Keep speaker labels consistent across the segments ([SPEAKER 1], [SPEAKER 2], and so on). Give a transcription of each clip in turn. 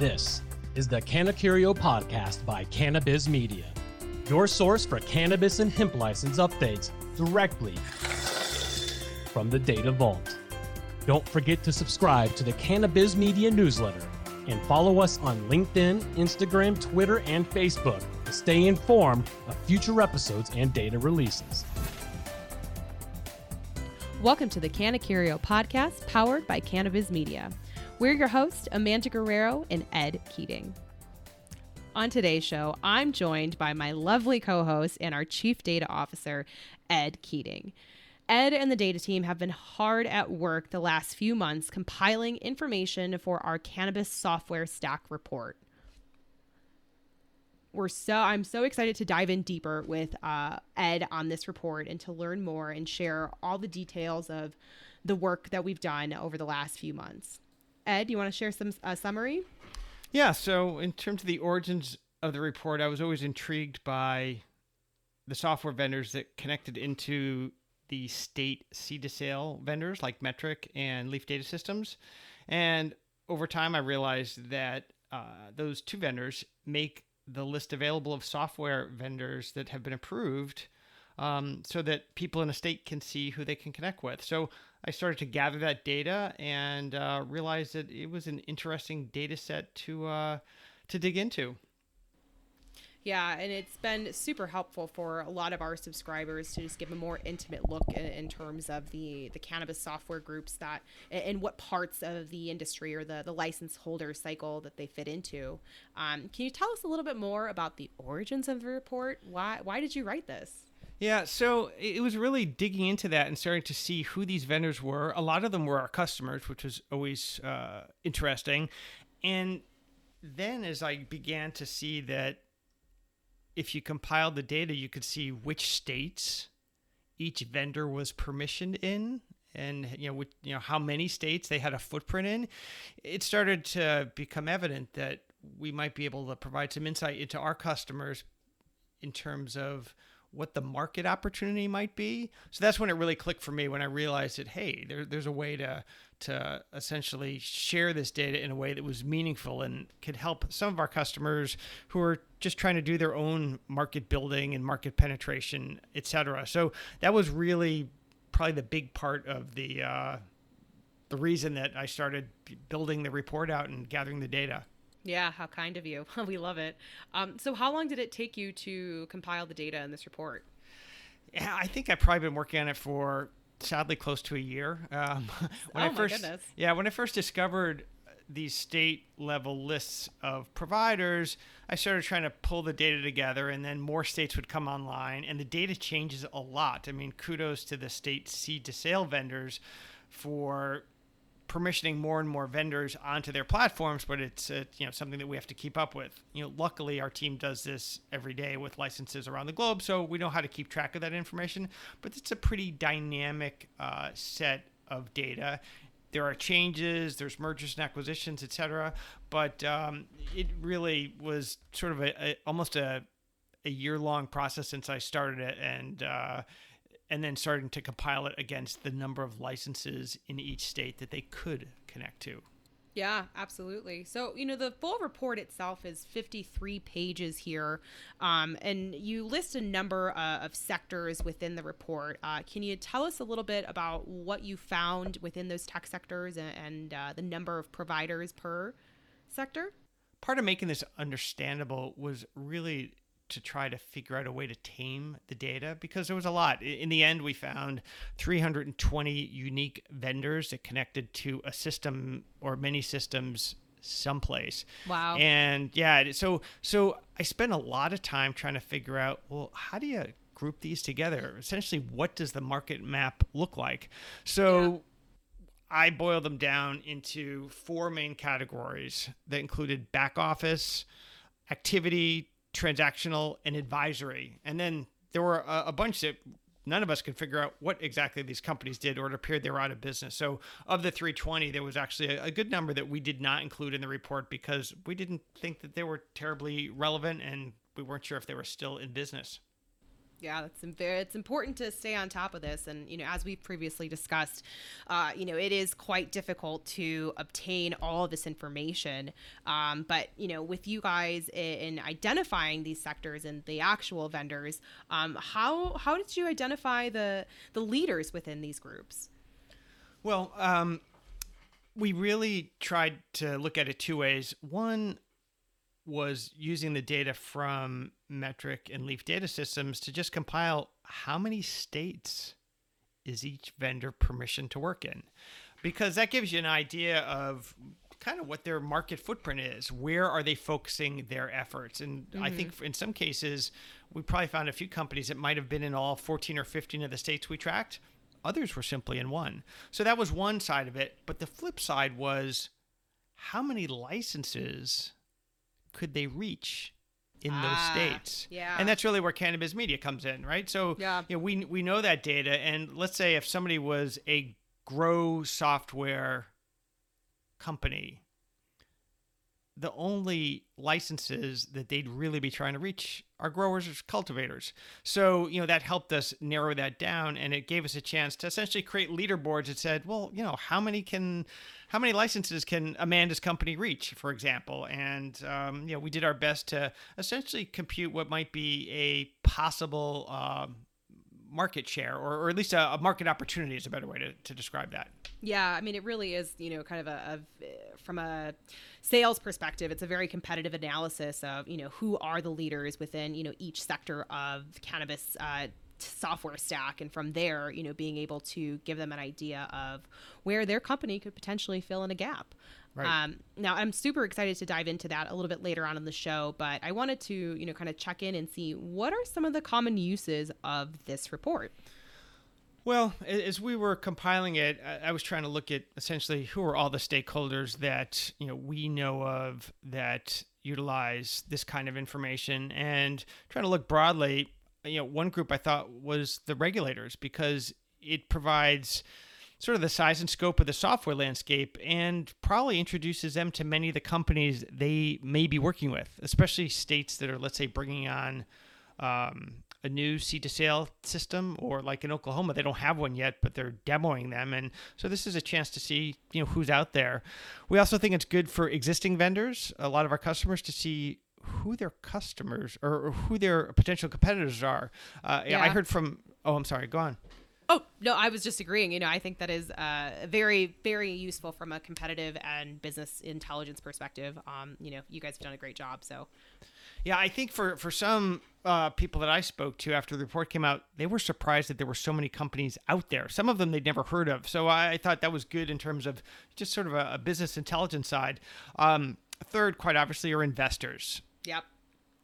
[SPEAKER 1] This is the CannaCurio podcast by Cannabiz Media, your source for cannabis and hemp license updates directly from the Data Vault. Don't forget to subscribe to the Cannabiz Media newsletter and follow us on LinkedIn, Instagram, Twitter, and Facebook to stay informed of future episodes and data releases.
[SPEAKER 2] Welcome to the CannaCurio podcast powered by Cannabiz Media. We're your hosts, Amanda Guerrero and Ed Keating. On today's show, I'm joined by my lovely co host and our Chief Data Officer, Ed Keating. Ed and the data team have been hard at work the last few months compiling information for our cannabis software stack report. We're so I'm so excited to dive in deeper with uh, Ed on this report and to learn more and share all the details of the work that we've done over the last few months. Ed, you want to share some uh, summary?
[SPEAKER 3] Yeah. So, in terms of the origins of the report, I was always intrigued by the software vendors that connected into the state seed to sale vendors like Metrc and Leaf Data Systems. And over time, I realized that uh, those two vendors make the list available of software vendors that have been approved um, so that people in a state can see who they can connect with. So I started to gather that data and uh, realized that it was an interesting data set to uh, to dig into.
[SPEAKER 2] Yeah, and it's been super helpful for a lot of our subscribers to just give a more intimate look in, in, terms of the the cannabis software groups that and what parts of the industry or the the license holder cycle that they fit into. Um, can you tell us a little bit more about the origins of the report? Why why did you write this?
[SPEAKER 3] Yeah, so it was really digging into that and starting to see who these vendors were. A lot of them were our customers, which was always uh, interesting. And then as I began to see that if you compiled the data, you could see which states each vendor was permissioned in and you know you know how many states they had a footprint in it started to become evident that we might be able to provide some insight into our customers in terms of what the market opportunity might be. So that's when it really clicked for me when I realized that hey, there, there's a way to to essentially share this data in a way that was meaningful and could help some of our customers who are just trying to do their own market building and market penetration, et cetera. So that was really probably the big part of the uh, the reason that I started building the report out and gathering the data.
[SPEAKER 2] Yeah, how kind of you. we love it. Um, so, how long did it take you to compile the data in this report?
[SPEAKER 3] Yeah, I think I've probably been working on it for sadly close to a year. Um,
[SPEAKER 2] when oh I first, goodness.
[SPEAKER 3] Yeah, when I first discovered these state level lists of providers, I started trying to pull the data together, and then more states would come online, and the data changes a lot. I mean, kudos to the state seed to sale vendors for permissioning more and more vendors onto their platforms, but it's uh, you know something that we have to keep up with. You know, luckily our team does this every day with licenses around the globe, so we know how to keep track of that information. But it's a pretty dynamic uh, set of data. There are changes, there's mergers and acquisitions, etc. But um, it really was sort of a, a almost a a year long process since I started it, and uh, and then starting to compile it against the number of licenses in each state that they could connect to.
[SPEAKER 2] Yeah, absolutely. So, you know, the full report itself is 53 pages here, um, and you list a number uh, of sectors within the report. Uh, can you tell us a little bit about what you found within those tech sectors and, and uh, the number of providers per sector?
[SPEAKER 3] Part of making this understandable was really to try to figure out a way to tame the data because there was a lot. In the end, we found 320 unique vendors that connected to a system or many systems someplace.
[SPEAKER 2] Wow.
[SPEAKER 3] And yeah, so so I spent a lot of time trying to figure out, well, how do you group these together? Essentially, what does the market map look like? So yeah. I boiled them down into four main categories that included back office, activity, transactional and advisory. And then there were a, a, bunch that none of us could figure out what exactly these companies did, or it appeared they were out of business. So, of the 320, there was actually a, a good number that we did not include in the report because we didn't think that they were terribly relevant and we weren't sure if they were still in business.
[SPEAKER 2] Yeah, that's it's important to stay on top of this, and you know, as we've previously discussed, uh, you know, it is quite difficult to obtain all of this information. Um, but you know, with you guys in identifying these sectors and the actual vendors, um, how how did you identify the the leaders within these groups?
[SPEAKER 3] Well, um, we really tried to look at it two ways. One was using the data from Metrc and Leaf Data Systems to just compile how many states is each vendor permission to work in, because that gives you an idea of kind of what their market footprint is. Where are they focusing their efforts? And mm-hmm. I think in some cases, we probably found a few companies that might have been in all 14 or 15 of the states we tracked. Others were simply in one. So that was one side of it. But the flip side was how many licenses could they reach in ah, those states?
[SPEAKER 2] Yeah.
[SPEAKER 3] And that's really where Cannabiz media comes in, right? So
[SPEAKER 2] yeah.
[SPEAKER 3] you know, we we know that data and let's say if somebody was a grow software company the only licenses that they'd really be trying to reach are growers or cultivators. So, you know, that helped us narrow that down and it gave us a chance to essentially create leaderboards that said, well, you know, how many can how many licenses can Amanda's company reach, for example? And um, you know, we did our best to essentially compute what might be a possible um, market share or, or at least a, a, market opportunity is a better way to, to describe that.
[SPEAKER 2] Yeah i mean it really is you know kind of a, a, from a sales perspective it's a very competitive analysis of you know who are the leaders within you know each sector of cannabis uh, software stack and from there you know being able to give them an idea of where their company could potentially fill in a gap Right. Um, now I'm super excited to dive into that a little bit later on in the show, but I wanted to, you know, kind of check in and see what are some of the common uses of this report.
[SPEAKER 3] Well, as we were compiling it, I was trying to look at essentially who are all the stakeholders that you know we know of that utilize this kind of information, and trying to look broadly. You know, one group I thought was the regulators because it provides sort of the size and scope of the software landscape and probably introduces them to many of the companies they may be working with, especially states that are, let's say, bringing on um, a new seed to sale system or like in Oklahoma, they don't have one yet, but they're demoing them. And so this is a chance to see, you know, who's out there. We also think it's good for existing vendors, a lot of our customers to see who their customers or, who their potential competitors are. Uh, yeah. I heard from, oh, I'm sorry, go on.
[SPEAKER 2] Oh no, I was just agreeing. You know, I think that is uh, very, very useful from a competitive and business intelligence perspective. Um, you know, you guys have done a great job. So,
[SPEAKER 3] yeah, I think for for some uh, people that I spoke to after the report came out, they were surprised that there were so many companies out there. Some of them they'd never heard of. So I, I thought that was good in terms of just sort of a, a business intelligence side. Um, third, quite obviously, are investors.
[SPEAKER 2] Yep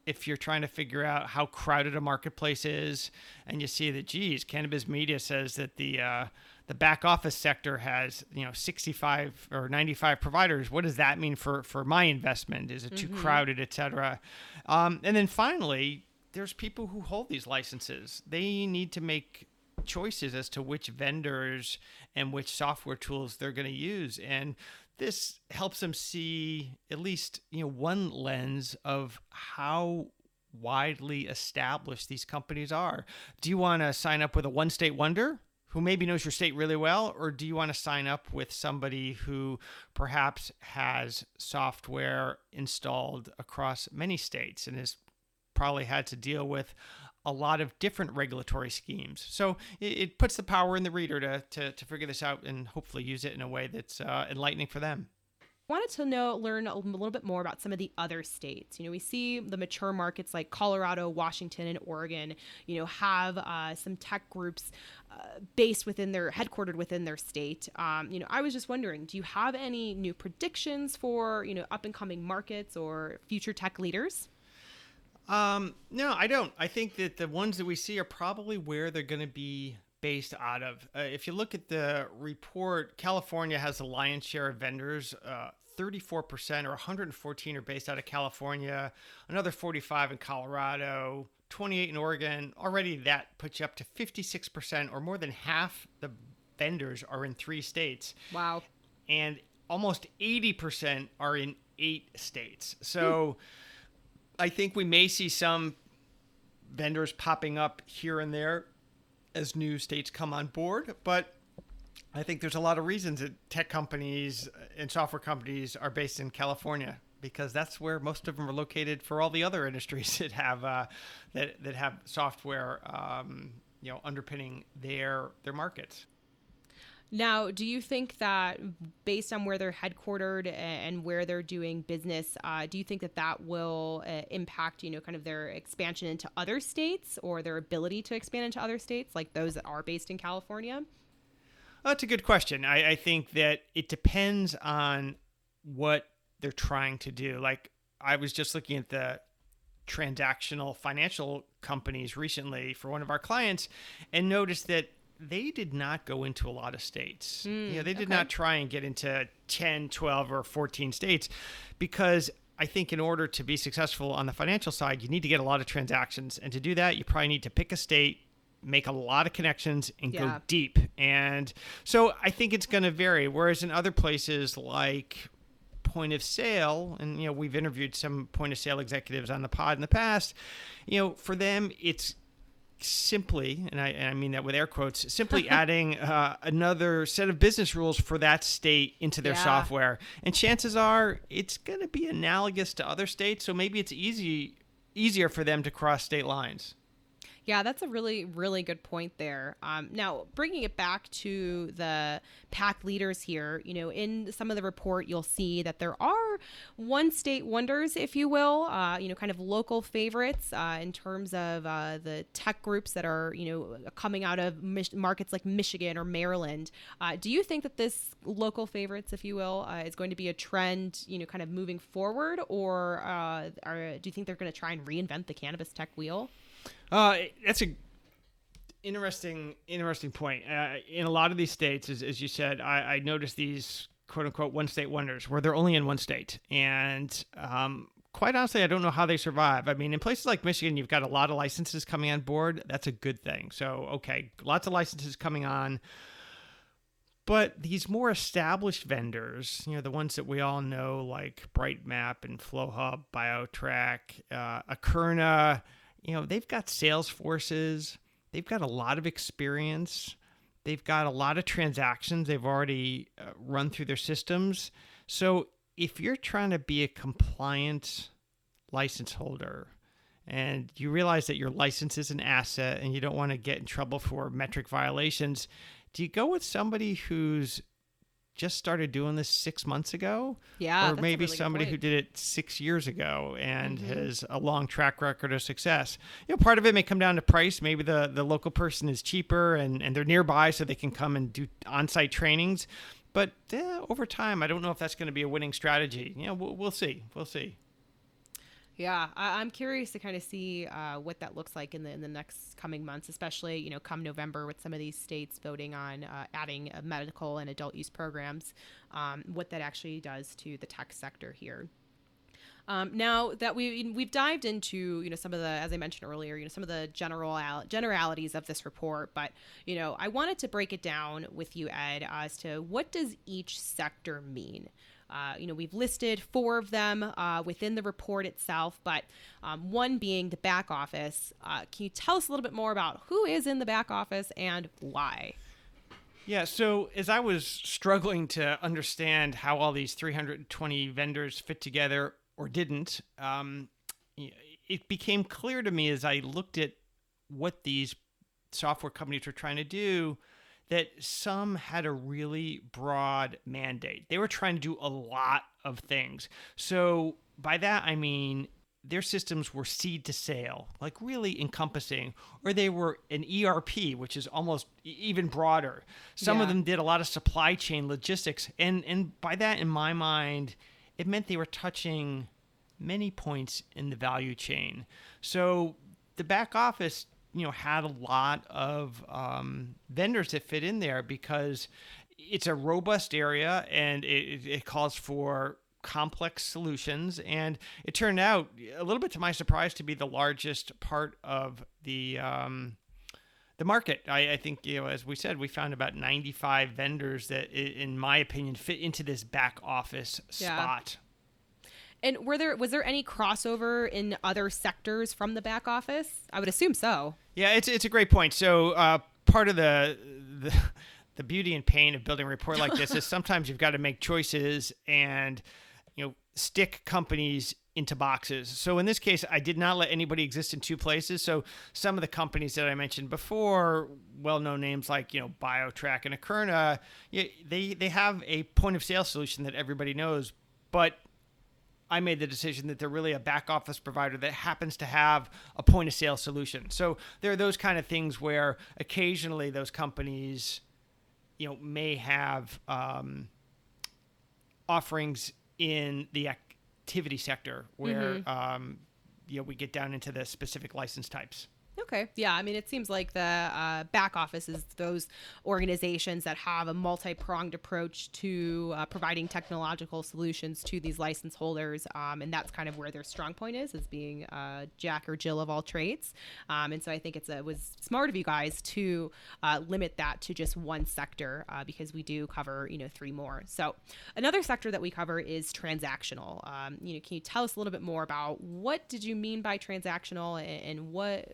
[SPEAKER 3] if you're trying to figure out how crowded a marketplace is, and you see that, geez, Cannabiz media says that the uh, the back office sector has you know 65 or 95 providers. What does that mean for for my investment? Is it too mm-hmm. crowded, etc. Um, and then finally, there's people who hold these licenses. They need to make choices as to which vendors and which software tools they're going to use and this helps them see at least you know one lens of how widely established these companies are. Do you want to sign up with a one state wonder who maybe knows your state really well, or do you want to sign up with somebody who perhaps has software installed across many states and has probably had to deal with a lot of different regulatory schemes. So it, it puts the power in the reader to, to, to, figure this out and hopefully use it in a way that's uh, enlightening for them.
[SPEAKER 2] Wanted to know learn a little bit more about some of the other states. You know we see the mature markets like colorado washington and oregon you know have uh, some tech groups uh, based within their headquartered within their state. Um, you know i was just wondering do you have any new predictions for you know up and coming markets or future tech leaders
[SPEAKER 3] um, no, I don't. I think that the ones that we see are probably where they're going to be based out of. Uh, if you look at the report, California has the lion's share of vendors. Uh, 34% or 114 are based out of California, another 45 in Colorado, 28 in Oregon. Already that puts you up to 56% or more than half the vendors are in three states.
[SPEAKER 2] Wow.
[SPEAKER 3] And almost 80% are in eight states. So. Hmm I think we may see some vendors popping up here and there as new states come on board. But I think there's a lot of reasons that tech companies and software companies are based in California because that's where most of them are located for all the other industries that have uh, that that have software um, you know underpinning their their markets.
[SPEAKER 2] Now, do you think that based on where they're headquartered and where they're doing business, uh, do you think that that will uh, impact, you know, kind of their expansion into other states or their ability to expand into other states, like those that are based in California?
[SPEAKER 3] that's a good question. I, I think that it depends on what they're trying to do. Like I was just looking at the transactional financial companies recently for one of our clients and noticed that they did not go into a lot of states. Mm, you know, they did okay. not try and get into 10, 12 or 14 states because I think in order to be successful on the financial side, you need to get a lot of transactions. And to do that, you probably need to pick a state, make a lot of connections, and yeah. go deep. And so I think it's going to vary. Whereas in other places like point of sale, and you know, we've interviewed some point of sale executives on the pod in the past, you know, for them, it's simply, and I, and I, mean that with air quotes, simply adding uh, another set of business rules for that state into their yeah. software. And chances are it's going to be analogous to other states, so maybe it's easy easier for them to cross state lines.
[SPEAKER 2] Yeah, that's a really, really good point there. Um, now, bringing it back to the pack leaders here, you know, in some of the report, you'll see that there are one state wonders, if you will, uh, you know, kind of local favorites uh, in terms of uh, the tech groups that are, you know, coming out of mis- markets like Michigan or Maryland. Uh, do you think that this local favorites, if you will, uh, is going to be a trend, you know, kind of moving forward, or uh, are, do you think they're going to try and reinvent the cannabis tech wheel?
[SPEAKER 3] Uh, that's a interesting interesting point. Uh, in a lot of these states, as, as you said, I, I noticed these quote unquote one state wonders where they're only in one state, and um, quite honestly, I don't know how they survive. I mean, in places like Michigan, you've got a lot of licenses coming on board. That's a good thing. So, okay, lots of licenses coming on. But these more established vendors, you know, the ones that we all know, like BrightMap and FlowHub, BioTrack, uh, Akerna, you know, they've got sales forces, they've got a lot of experience, they've got a lot of transactions they've already uh, run through their systems. So if you're trying to be a compliant license holder, and you realize that your license is an asset and you don't want to get in trouble for Metrc violations, do you go with somebody who's just started doing this six months ago.
[SPEAKER 2] Yeah.
[SPEAKER 3] Or maybe really somebody who did it six years ago and mm-hmm. has a long track record of success. You know, part of it may come down to price. Maybe the, the local person is cheaper and, and they're nearby so they can come and do on site trainings. But eh, over time, I don't know if that's going to be a winning strategy. You know, we'll, we'll see. We'll see.
[SPEAKER 2] Yeah, I- am curious to kind of see uh, what that looks like in the in the next coming months, especially you know come November with some of these states voting on uh, adding medical and adult use programs, um, what that actually does to the tech sector here. Um, now that we we've dived into you know some of the as I mentioned earlier you know some of the general generalities of this report, but you know I wanted to break it down with you Ed as to what does each sector mean. Uh, you know, we've listed four of them uh, within the report itself, but um, one being the back office. Uh, can you tell us a little bit more about who is in the back office and why?
[SPEAKER 3] Yeah, so as I was struggling to understand how all these 320 vendors fit together or didn't, um, it became clear to me as I looked at what these software companies were trying to do that some had a really broad mandate. They were trying to do a lot of things. So, by that, I mean their systems were seed to sale, like really encompassing, or they were an ERP, which is almost even broader. Some yeah. of them did a lot of supply chain logistics. And, and by that, in my mind, it meant they were touching many points in the value chain. So, the back office you know had a lot of um, vendors that fit in there because it's a robust area and it, it calls for complex solutions and it turned out a little bit to my surprise to be the largest part of the um, the market I, I, think you know as we said we found about 95 vendors that in my opinion fit into this back office yeah. spot
[SPEAKER 2] And were there was there any crossover in other sectors from the back office? I would assume so.
[SPEAKER 3] Yeah, it's it's a great point. So uh, part of the, the the beauty and pain of building a report like this is sometimes you've got to make choices and you know stick companies into boxes. So in this case, I did not let anybody exist in two places. So some of the companies that I mentioned before, well-known names like you know BioTrack and Akerna, they they have a point of sale solution that everybody knows, but I made the decision that they're really a back office provider that happens to have a point of sale solution. So there are those kind of things where occasionally those companies, you know, may have um, offerings in the activity sector where mm-hmm. um, you know we get down into the specific license types.
[SPEAKER 2] Okay. Yeah. I mean, it seems like the uh, back office is those organizations that have a multi pronged approach to uh, providing technological solutions to these license holders. Um, and that's kind of where their strong point is, is being uh, Jack or Jill of all trades. Um, and so I think it's a, it was smart of you guys to uh, limit that to just one sector uh, because we do cover, you know, three more. So another sector that we cover is transactional. Um, you know, can you tell us a little bit more about what did you mean by transactional and, and what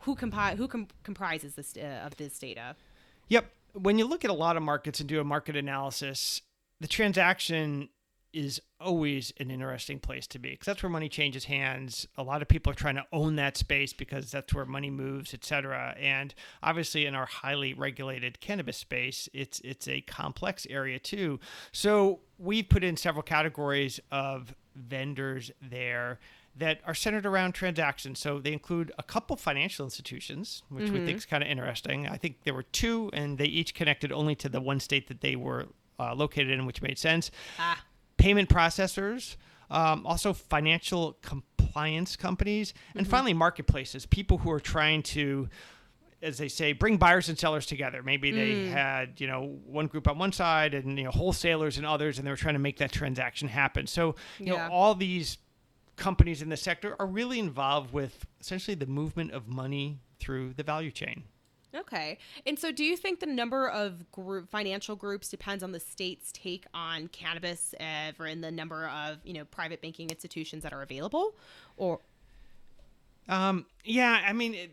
[SPEAKER 2] who compi- who com- comprises this uh, of this data.
[SPEAKER 3] Yep. When you look at a lot of markets and do a market analysis, the transaction is always an interesting place to be because that's where money changes hands. A lot of people are trying to own that space because that's where money moves, etc. And obviously, in our highly regulated cannabis space, it's it's a complex area too. So we've put in several categories of vendors there that are centered around transactions. So they include a couple financial institutions, which mm-hmm. we think is kind of interesting. I think there were two, and they each connected only to the one state that they were uh, located in, which made sense. Ah. Payment processors, um, also financial compliance companies, and mm-hmm. finally marketplaces, people who are trying to as they say, bring buyers and sellers together. Maybe they mm. had, you know, one group on one side and, you know, wholesalers and others, and they were trying to make that transaction happen. So, you yeah. know, all these companies in the sector are really involved with essentially the movement of money through the value chain.
[SPEAKER 2] Okay. And so do you think the number of group financial groups depends on the state's take on cannabis uh, in the number of, you know, private banking institutions that are available or
[SPEAKER 3] um, yeah, I mean, it,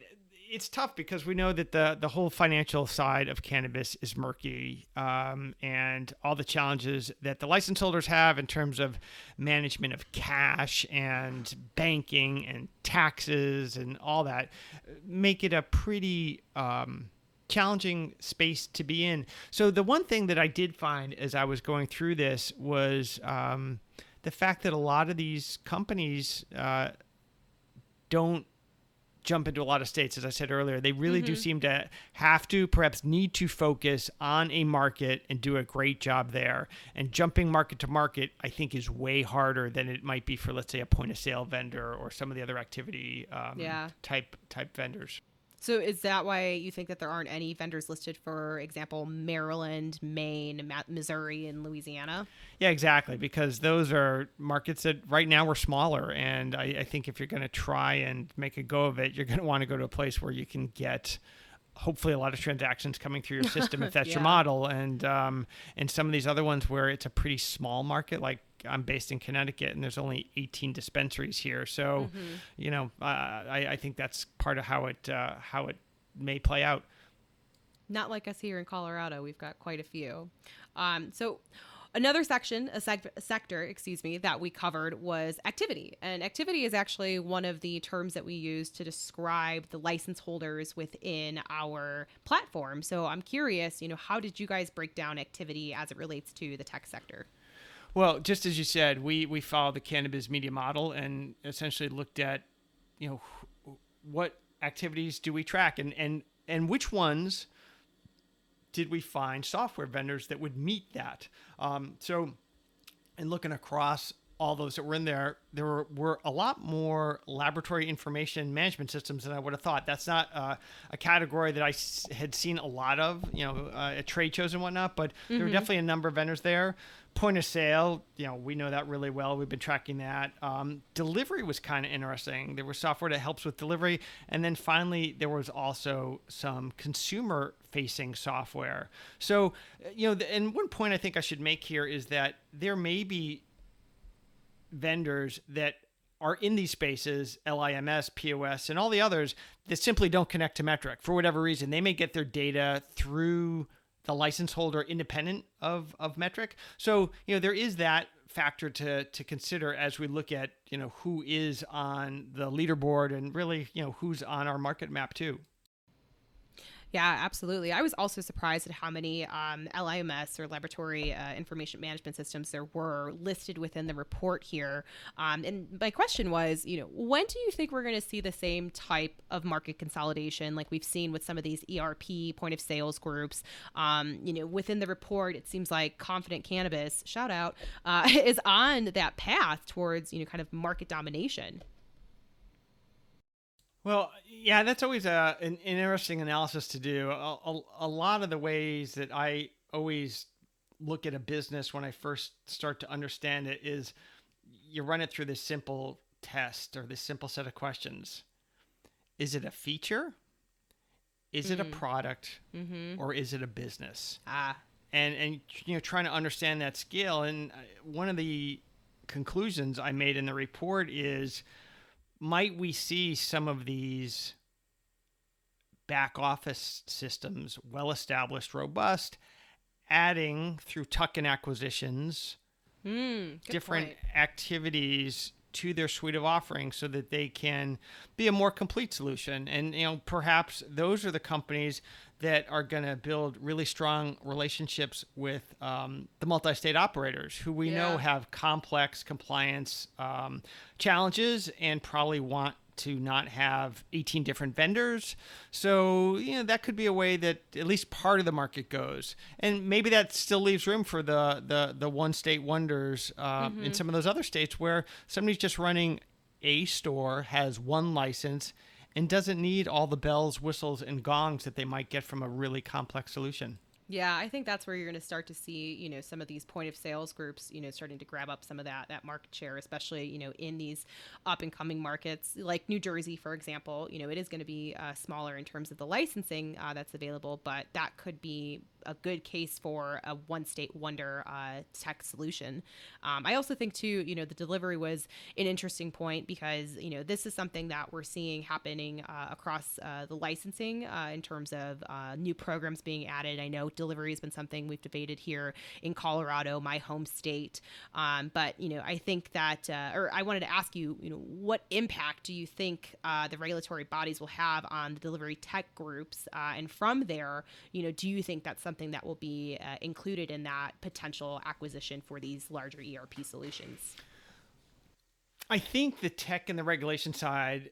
[SPEAKER 3] it's tough because we know that the the whole financial side of cannabis is murky, um, and all the challenges that the license holders have in terms of management of cash and banking and taxes and all that make it a pretty um, challenging space to be in. So the one thing that I did find as I was going through this was um, the fact that a lot of these companies uh, don't jump into a lot of states, as I said earlier. They really mm-hmm. do seem to have to, perhaps need to focus on a market and do a great job there. And jumping market to market, I think, is way harder than it might be for, let's say, a point of sale vendor or some of the other activity um, yeah. type type vendors.
[SPEAKER 2] So is that why you think that there aren't any vendors listed, for example, Maryland, Maine, Missouri, and Louisiana?
[SPEAKER 3] Yeah, exactly. Because those are markets that right now are smaller, and I, I think if you're going to try and make a go of it, you're going to want to go to a place where you can get hopefully a lot of transactions coming through your system if that's yeah. your model. And um, and some of these other ones where it's a pretty small market like I'm based in Connecticut and there's only 18 dispensaries here. So mm-hmm. you know uh, I, I think that's part of how it uh, how it may play out.
[SPEAKER 2] Not like us here in Colorado. We've got quite a few. Um, so Another section, a, sec- a, sector, excuse me, that we covered was activity. And activity is actually one of the terms that we use to describe the license holders within our platform. So I'm curious, you know, how did you guys break down activity as it relates to the tech sector?
[SPEAKER 3] Well, just as you said, we we follow the Cannabiz media model and essentially looked at, you know, what activities do we track and and and which ones did we find software vendors that would meet that? Um, so, in looking across all those that were in there, there were, were a lot more laboratory information management systems than I would have thought. That's not uh, a category that I s- had seen a lot of, you know, uh, at trade shows and whatnot, but mm-hmm. there were mm-hmm. definitely a number of vendors there point of sale, you know, we know that really well. We've been tracking that. Um, delivery was kind of interesting. There was software that helps with delivery, and then finally there was also some consumer-facing software. So, uh, you know, and one point I think I should make here is that there may be vendors that are in these spaces, LIMS, POS, and all the others that simply don't connect to Metrc for whatever reason. They may get their data through the license holder independent of, of Metrc. So, you know, there is that factor to to consider as we look at, you know, who is on the leaderboard and really, you know, who's on our market map too.
[SPEAKER 2] Yeah, absolutely. I was also surprised at how many um, LIMS or laboratory uh, information management systems there were listed within the report here. Um, and my question was, you know, when do you think we're going to see the same type of market consolidation like we've seen with some of these ERP point of sales groups? Um, you know, within the report, it seems like Confident Cannabis, shout out, uh, is on that path towards, you know, kind of market domination.
[SPEAKER 3] Well, yeah, that's always a, an, interesting analysis to do. A, a, a, lot of the ways that I always look at a business when I first start to understand it is you run it through this simple test or this simple set of questions. Is it a feature? Is mm. it a mm. product? Mm-hmm. Or is it a business?
[SPEAKER 2] Ah.
[SPEAKER 3] And, and, you know, trying to understand that scale. And uh, one of the conclusions I made in the report is – might we see some of these back office systems, well established, robust, adding through tuck in acquisitions
[SPEAKER 2] mm,
[SPEAKER 3] different
[SPEAKER 2] point.
[SPEAKER 3] activities to their suite of offerings so that they can be a more complete solution and you know perhaps those are the companies that are going to build really strong relationships with um, the multi-state operators who we yeah. know have complex compliance um, challenges and probably want to not have 18 different vendors. So, you know, that could be a way that at least part of the market goes. And maybe that still leaves room for the the the one state wonders uh, mm-hmm. in some of those other states where somebody's just running a store, has one license, and doesn't need all the bells, whistles, and gongs that they might get from a really complex solution.
[SPEAKER 2] Yeah, I think that's where you're going to start to see, you know, some of these point of sales groups, you know, starting to grab up some of that that market share, especially, you know, in these up and coming markets like New Jersey, for example. You know, it is going to be uh, smaller in terms of the licensing uh, that's available, but that could be a good case for a one state wonder uh, tech solution. Um, I also think too, you know, the delivery was an interesting point because you know this is something that we're seeing happening uh, across uh, the licensing uh, in terms of uh, new programs being added. I know delivery has been something we've debated here in Colorado, my home state. Um, but you know, I think that, uh, or I wanted to ask you, you know, what impact do you think the regulatory bodies will have on the delivery tech groups? and from there, you know, do you think that's something something that will be uh, included in that potential acquisition for these larger ERP solutions?
[SPEAKER 3] I think the tech and the regulation side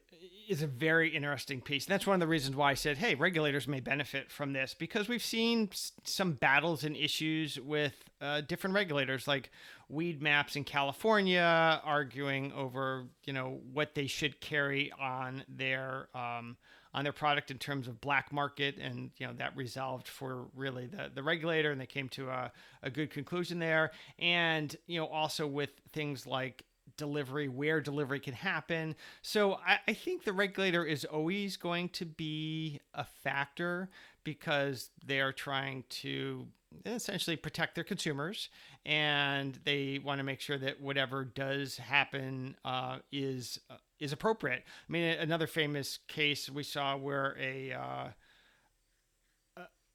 [SPEAKER 3] is a very interesting piece. And that's one of the reasons why I said, hey, regulators may benefit from this because we've seen some battles and issues with uh, different regulators, like Weedmaps in California arguing over, you know, what they should carry on their um, on their product in terms of black market, and you know that resolved for really the the regulator, and they came to a, a good conclusion there. And you know also with things like delivery, where delivery can happen. So I, I, think the regulator is always going to be a factor because they are trying to essentially protect their consumers and they want to make sure that whatever does happen uh, is uh, is appropriate. I mean, another famous case we saw where a uh,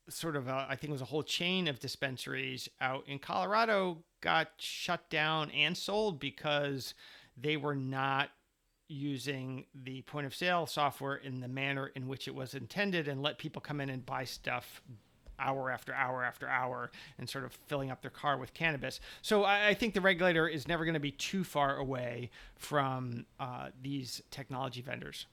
[SPEAKER 3] sort of a, I think it was a whole chain of dispensaries out in Colorado got shut down and sold because they were not using the point of sale software in the manner in which it was intended and let people come in and buy stuff hour after hour after hour and sort of filling up their car with cannabis. So I, I think the regulator is never going to be too far away from uh, these technology vendors.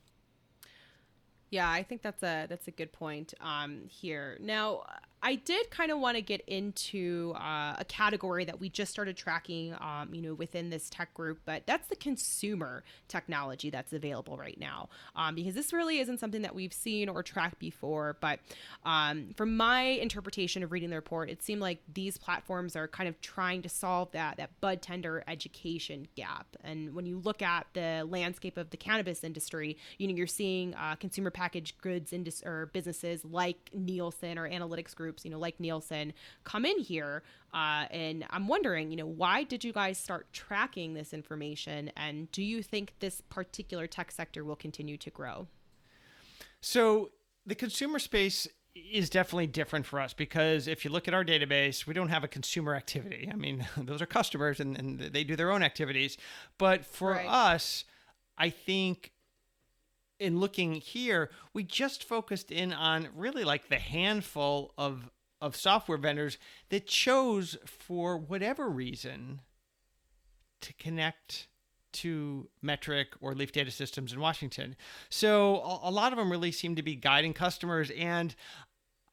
[SPEAKER 2] Yeah, I think that's a that's a good point um, here. Now, I did kind of want to get into uh, a category that we just started tracking, um, you know, within this tech group, but that's the consumer technology that's available right now, um, because this really isn't something that we've seen or tracked before. But um, from my interpretation of reading the report, it seemed like these platforms are kind of trying to solve that that bud tender education gap. And when you look at the landscape of the cannabis industry, you know, you're seeing uh, consumer packaged goods indus- or businesses like Nielsen or Analytics Group groups, you know, like Nielsen, come in here. Uh, and I'm wondering, you know, why did you guys start tracking this information? And do you think this particular tech sector will continue to grow?
[SPEAKER 3] So the consumer space is definitely different for us because if you look at our database, we don't have a consumer activity. I mean, those are customers and, and they do their own activities. But for
[SPEAKER 2] Right.
[SPEAKER 3] us, I think in looking here, we just focused in on really like the handful of of software vendors that chose for whatever reason to connect to Metrc or Leaf Data Systems in Washington. So a, a lot of them really seem to be guiding customers, and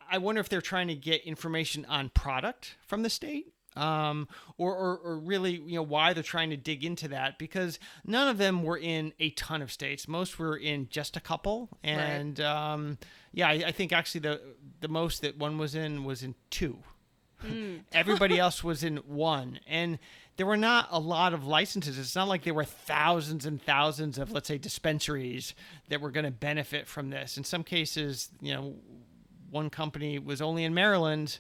[SPEAKER 3] I wonder if they're trying to get information on product from the state. Um, or, or, or really, you know, why they're trying to dig into that because none of them were in a ton of states. Most were in just a couple, and um, yeah, I, I think actually the the most that one was in was in two. Everybody else was in one. And there were not a lot of licenses. It's not like there were thousands and thousands of, let's say, dispensaries that were going to benefit from this. In some cases, you know, one company was only in Maryland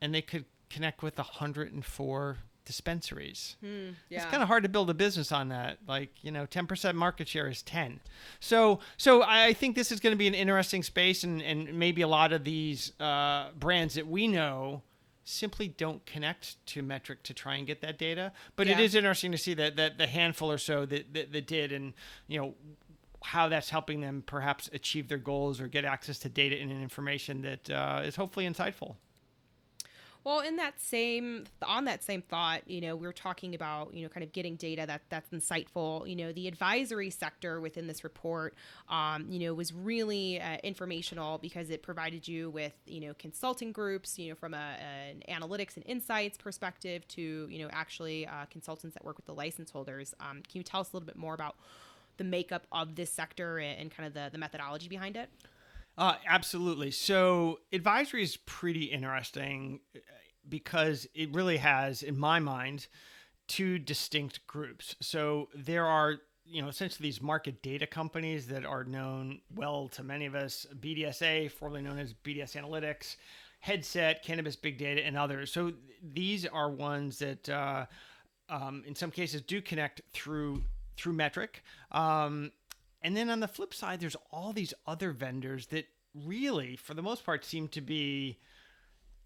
[SPEAKER 3] and they could connect with 104 dispensaries. It's kind of hard to build a business on that. Like, you know, 10% market share is 10. So, so I think this is going to be an interesting space and, and maybe a lot of these uh, brands that we know simply don't connect to Metrc to try and get that data. But it
[SPEAKER 2] Yeah.
[SPEAKER 3] is interesting to see that, that the handful or so that, that, that did and, you know, how that's helping them perhaps achieve their goals or get access to data and information that uh, is hopefully insightful.
[SPEAKER 2] Well, in that same on that same thought, you know, we are talking about you know kind of getting data that that's insightful. You know, the advisory sector within this report, um, you know, was really uh, informational because it provided you with you know consulting groups, you know, from a, an analytics and insights perspective to you know actually uh, consultants that work with the license holders. Um, can you tell us a little bit more about the makeup of this sector and, and kind of the, the methodology behind it?
[SPEAKER 3] Uh, absolutely. So advisory is pretty interesting uh, because it really has, in my mind, two distinct groups. So there are, you know, essentially these market data companies that are known well to many of us, BDSA, formerly known as BDS Analytics, Headset, Cannabis Big Data, and others. So these are ones that, uh, um, in some cases, do connect through through Metrc. Um, and then on the flip side, there's all these other vendors that really, for the most part, seem to be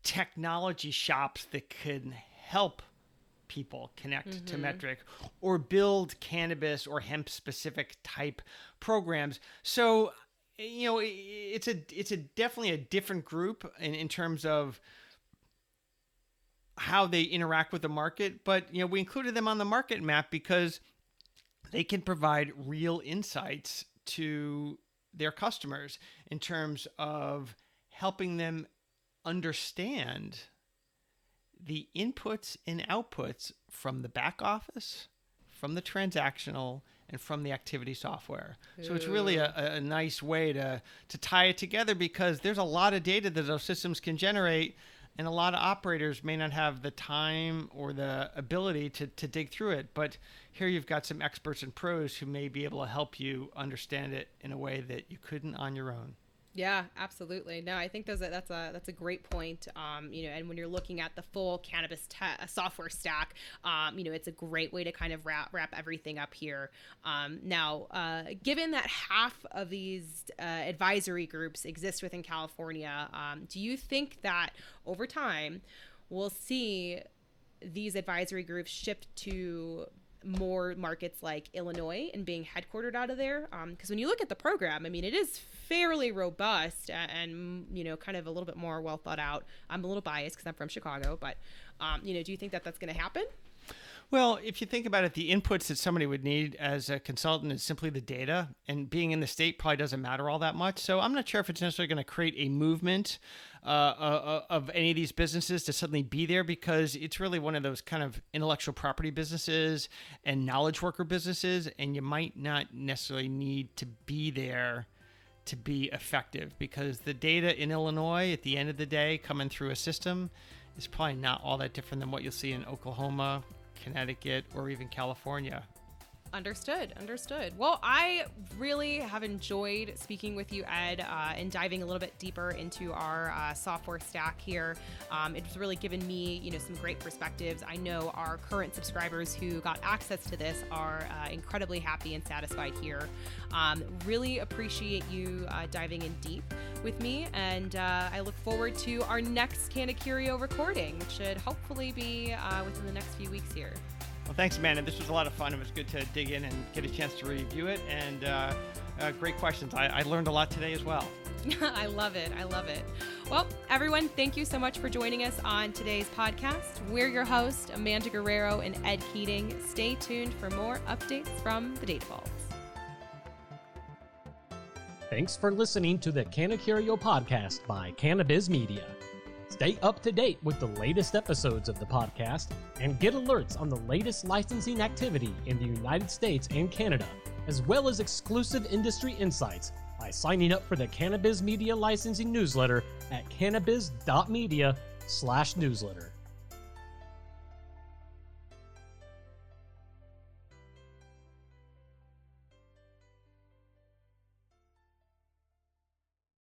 [SPEAKER 3] technology shops that can help people connect to mm-hmm. Metrc or build cannabis or hemp specific type programs. So you know it's a it's a definitely a different group in, in terms of how they interact with the market. But you know we included them on the market map because they can provide real insights to their customers in terms of helping them understand the inputs and outputs from the back office, from the transactional, and from the activity software. So it's really a, a a nice way to to tie it together because there's a lot of data that those systems can generate, and a lot of operators may not have the time or the ability to to dig through it. But here you've got some experts and pros who may be able to help you understand it in a way that you couldn't on your own.
[SPEAKER 2] Yeah, absolutely. No, I think those are, that's a that's a great point. Um, you know, and when you're looking at the full cannabis te- uh, software stack, um, you know, it's a great way to kind of wrap wrap everything up here. Um, now, uh, given that half of these uh, advisory groups exist within California, um, do you think that over time we'll see these advisory groups shift to more markets like Illinois and being headquartered out of there. Because when you look at the program, I mean, it is fairly robust and, and you know kind of a little bit more well thought out. I'm a little biased because I'm from Chicago, but um, you know, do you think that that's going to happen?
[SPEAKER 3] Well, if you think about it, the inputs that somebody would need as a consultant is simply the data, and being in the state probably doesn't matter all that much. So I'm not sure if it's necessarily going to create a movement uh, uh, of any of these businesses to suddenly be there because it's really one of those kind of intellectual property businesses and knowledge worker businesses, and you might not necessarily need to be there to be effective because the data in Illinois at the end of the day coming through a system is probably not all that different than what you'll see in Oklahoma, Connecticut, or even California.
[SPEAKER 2] Understood. Understood. Well, I really have enjoyed speaking with you, Ed, uh, and diving a little bit deeper into our uh, software stack here. Um, it's really given me, you know, some great perspectives. I know our current subscribers who got access to this are uh, incredibly happy and satisfied here. Um, really appreciate you uh, diving in deep with me, and uh, I look forward to our next CannaCurio recording, which should hopefully be uh, within the next few weeks here.
[SPEAKER 3] Well, thanks, Amanda. This was a lot of fun. It was good to dig in and get a chance to review it. And uh, uh, great questions. I, I learned a lot today as well.
[SPEAKER 2] I love it. I love it. Well, everyone, thank you so much for joining us on today's podcast. We're your hosts, Amanda Guerrero and Ed Keating. Stay tuned for more updates from the Data Vault.
[SPEAKER 1] Thanks for listening to the CannaCurio podcast by Cannabiz Media. Stay up to date with the latest episodes of the podcast and get alerts on the latest licensing activity in the United States and Canada, as well as exclusive industry insights by signing up for the Cannabiz Media licensing newsletter at cannabiz.media/newsletter.